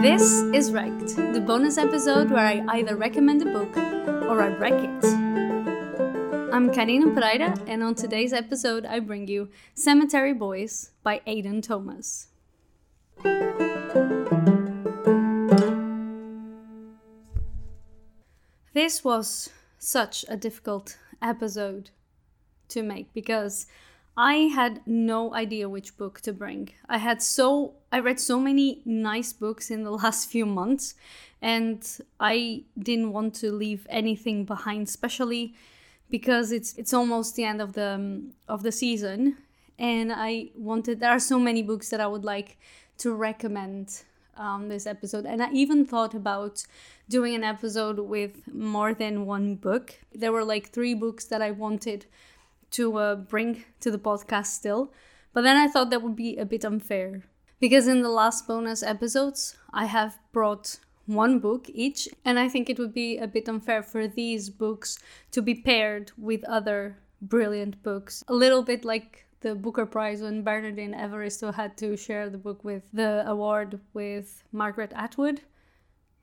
This is Rec'd, the bonus episode where I either recommend a book or I wreck it. I'm Carina Pereira, and on today's episode, I bring you Cemetery Boys by Aiden Thomas. This was such a difficult episode to make because I had no idea which book to bring. I had so I read so many nice books in the last few months and I didn't want to leave anything behind especially because it's it's almost the end of the um, of the season and I wanted there are so many books that I would like to recommend um, this episode and I even thought about doing an episode with more than one book. There were like three books that I wanted to uh, bring to the podcast still. But then I thought that would be a bit unfair because in the last bonus episodes, I have brought one book each, and I think it would be a bit unfair for these books to be paired with other brilliant books. A little bit like the Booker Prize when Bernardine Evaristo had to share the book with the award with Margaret Atwood.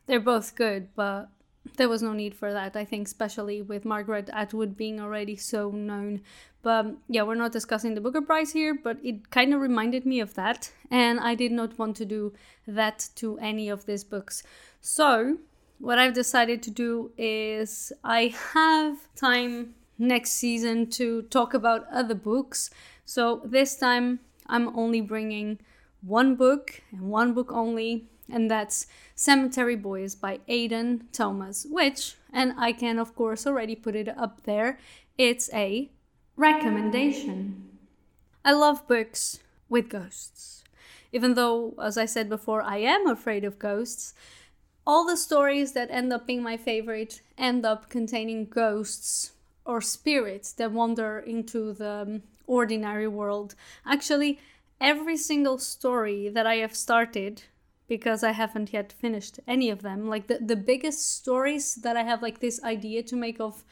They're both good, but there was no need for that, I think, especially with Margaret Atwood being already so known. But yeah, we're not discussing the Booker Prize here, but it kind of reminded me of that, and I did not want to do that to any of these books. So, what I've decided to do is I have time next season to talk about other books. So, this time I'm only bringing one book and one book only and that's Cemetery Boys by Aiden Thomas, which, and I can of course already put it up there, it's a recommendation. I love books with ghosts. Even though, as I said before, I am afraid of ghosts, all the stories that end up being my favorite end up containing ghosts or spirits that wander into the ordinary world. Actually, every single story that I have started because I haven't yet finished any of them. Like the, the biggest stories that I have like this idea to make of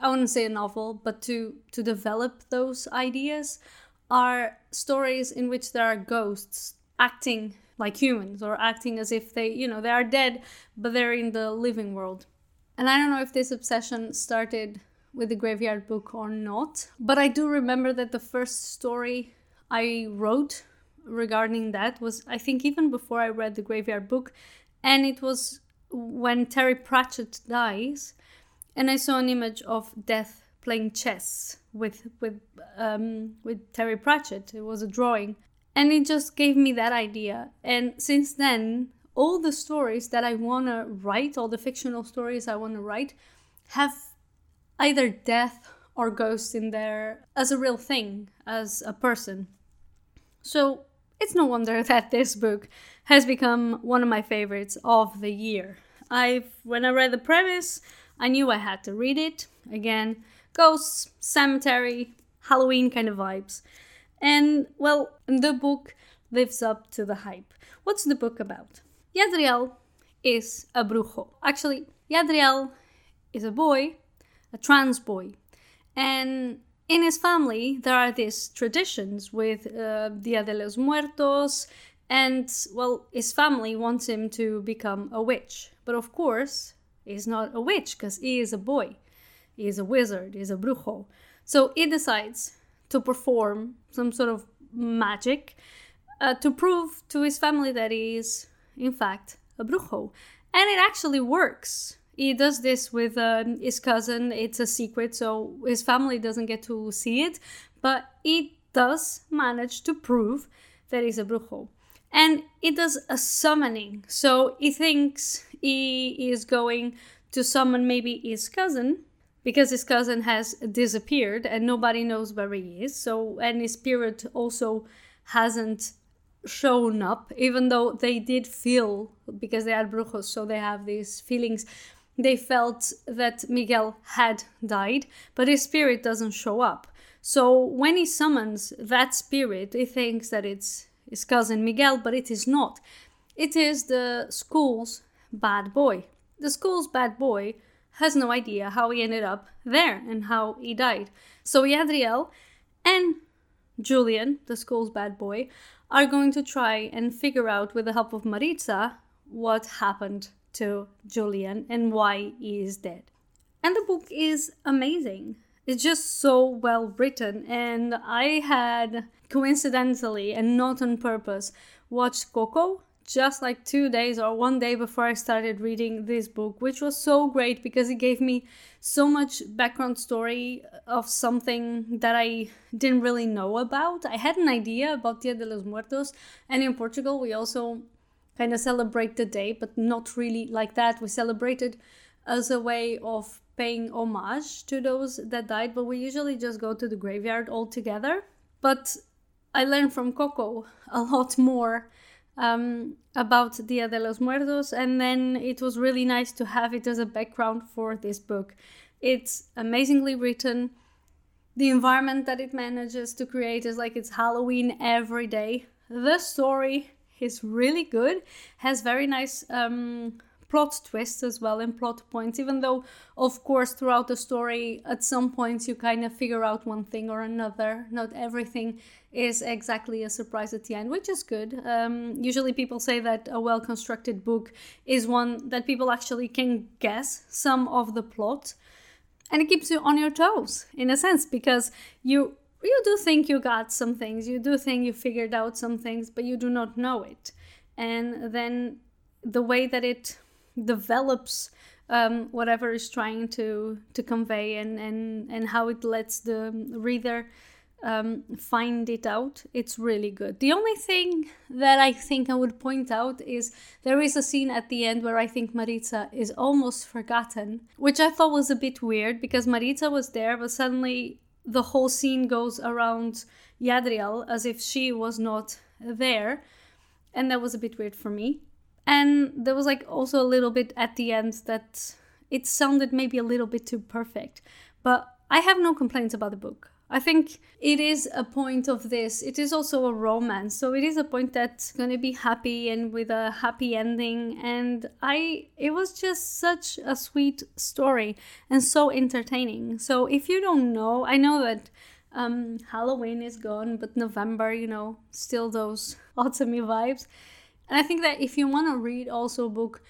I wouldn't say a novel, but to to develop those ideas are stories in which there are ghosts acting like humans or acting as if they, you know, they are dead but they're in the living world. And I don't know if this obsession started with the graveyard book or not, but I do remember that the first story I wrote regarding that was I think even before I read the Graveyard Book, and it was when Terry Pratchett dies, and I saw an image of Death playing chess with with um, with Terry Pratchett. It was a drawing, and it just gave me that idea. And since then, all the stories that I wanna write, all the fictional stories I wanna write, have either death or ghosts in there as a real thing, as a person. So it's no wonder that this book has become one of my favorites of the year. I when I read the premise, I knew I had to read it. Again, ghosts, cemetery, Halloween kind of vibes. And well, the book lives up to the hype. What's the book about? Yadriel is a brujo. Actually, Yadriel is a boy, a trans boy. And in his family, there are these traditions with uh, Dia de los Muertos, and well, his family wants him to become a witch. But of course, he's not a witch because he is a boy. He is a wizard, he's a brujo. So he decides to perform some sort of magic uh, to prove to his family that he is, in fact, a brujo. And it actually works he does this with um, his cousin. It's a secret, so his family doesn't get to see it. But he does manage to prove that he's a brujo. And he does a summoning. So he thinks he is going to summon maybe his cousin because his cousin has disappeared and nobody knows where he is. So, and his spirit also hasn't shown up, even though they did feel because they are brujos, so they have these feelings they felt that Miguel had died, but his spirit doesn't show up. So when he summons that spirit, he thinks that it's his cousin Miguel, but it is not. It is the school's bad boy. The school's bad boy has no idea how he ended up there and how he died. So Yadriel and Julian, the school's bad boy, are going to try and figure out, with the help of Maritza, what happened to Julian and why he is dead. And the book is amazing. It's just so well written, and I had coincidentally and not on purpose watched Coco just like two days or one day before I started reading this book, which was so great because it gave me so much background story of something that I didn't really know about. I had an idea about Dia de los Muertos, and in Portugal, we also kind of celebrate the day, but not really like that. We celebrated as a way of paying homage to those that died, but we usually just go to the graveyard all together. But I learned from Coco a lot more um, about Dia de los Muertos, and then it was really nice to have it as a background for this book. It's amazingly written. The environment that it manages to create is like it's Halloween every day. The story is really good, has very nice um, plot twists as well and plot points, even though, of course, throughout the story, at some points you kind of figure out one thing or another. Not everything is exactly a surprise at the end, which is good. Um, usually, people say that a well constructed book is one that people actually can guess some of the plot. And it keeps you on your toes in a sense because you you do think you got some things, you do think you figured out some things, but you do not know it. And then the way that it develops um, whatever is trying to to convey and and and how it lets the reader um, find it out. It's really good. The only thing that I think I would point out is there is a scene at the end where I think Maritza is almost forgotten, which I thought was a bit weird because Maritza was there, but suddenly the whole scene goes around Yadriel as if she was not there. And that was a bit weird for me. And there was like also a little bit at the end that it sounded maybe a little bit too perfect. But I have no complaints about the book. I think it is a point of this. It is also a romance, so it is a point that's going to be happy and with a happy ending. And I, it was just such a sweet story and so entertaining. So if you don't know, I know that um, Halloween is gone, but November, you know, still those autumny vibes. And I think that if you want to read also a book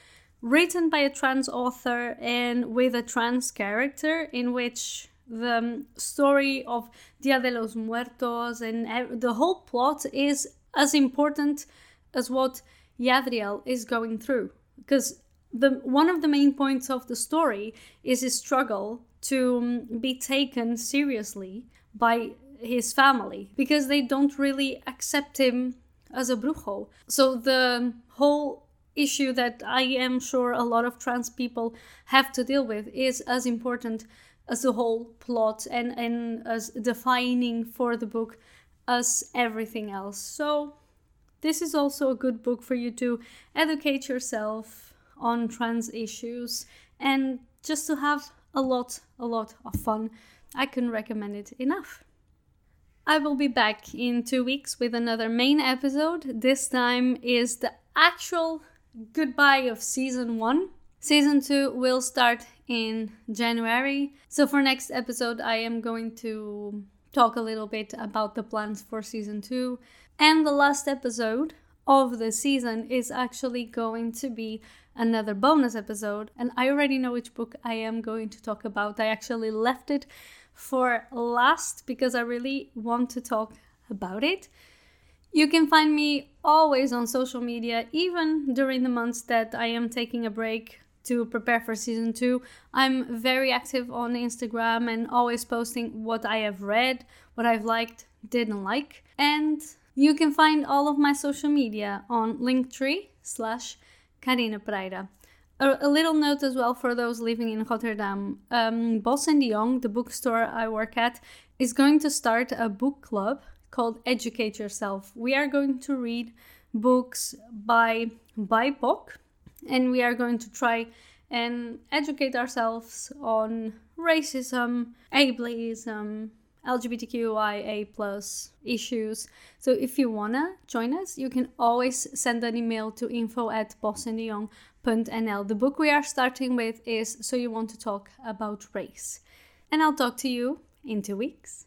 written by a trans author and with a trans character in which the story of Dia de los Muertos and the whole plot is as important as what Yadriel is going through. Because the one of the main points of the story is his struggle to um, be taken seriously by his family because they don't really accept him as a brujo. So the whole issue that I am sure a lot of trans people have to deal with is as important as a whole plot and, and as defining for the book as everything else. So, this is also a good book for you to educate yourself on trans issues and just to have a lot, a lot of fun. I can recommend it enough. I will be back in two weeks with another main episode. This time is the actual goodbye of season one. Season 2 will start in January. So, for next episode, I am going to talk a little bit about the plans for season 2. And the last episode of the season is actually going to be another bonus episode. And I already know which book I am going to talk about. I actually left it for last because I really want to talk about it. You can find me always on social media, even during the months that I am taking a break to prepare for season two. I'm very active on Instagram and always posting what I have read, what I've liked, didn't like. And you can find all of my social media on Linktree slash Carina Pereira. A, a, little note as well for those living in Rotterdam. Um, Bos en de Jong, the bookstore I work at, is going to start a book club called Educate Yourself. We are going to read books by BIPOC, and we are going to try and educate ourselves on racism, ableism, LGBTQIA plus issues. So if you wanna join us, you can always send an email to info at bosendejong.nl. The book we are starting with is So You Want to Talk About Race. And I'll talk to you in two weeks.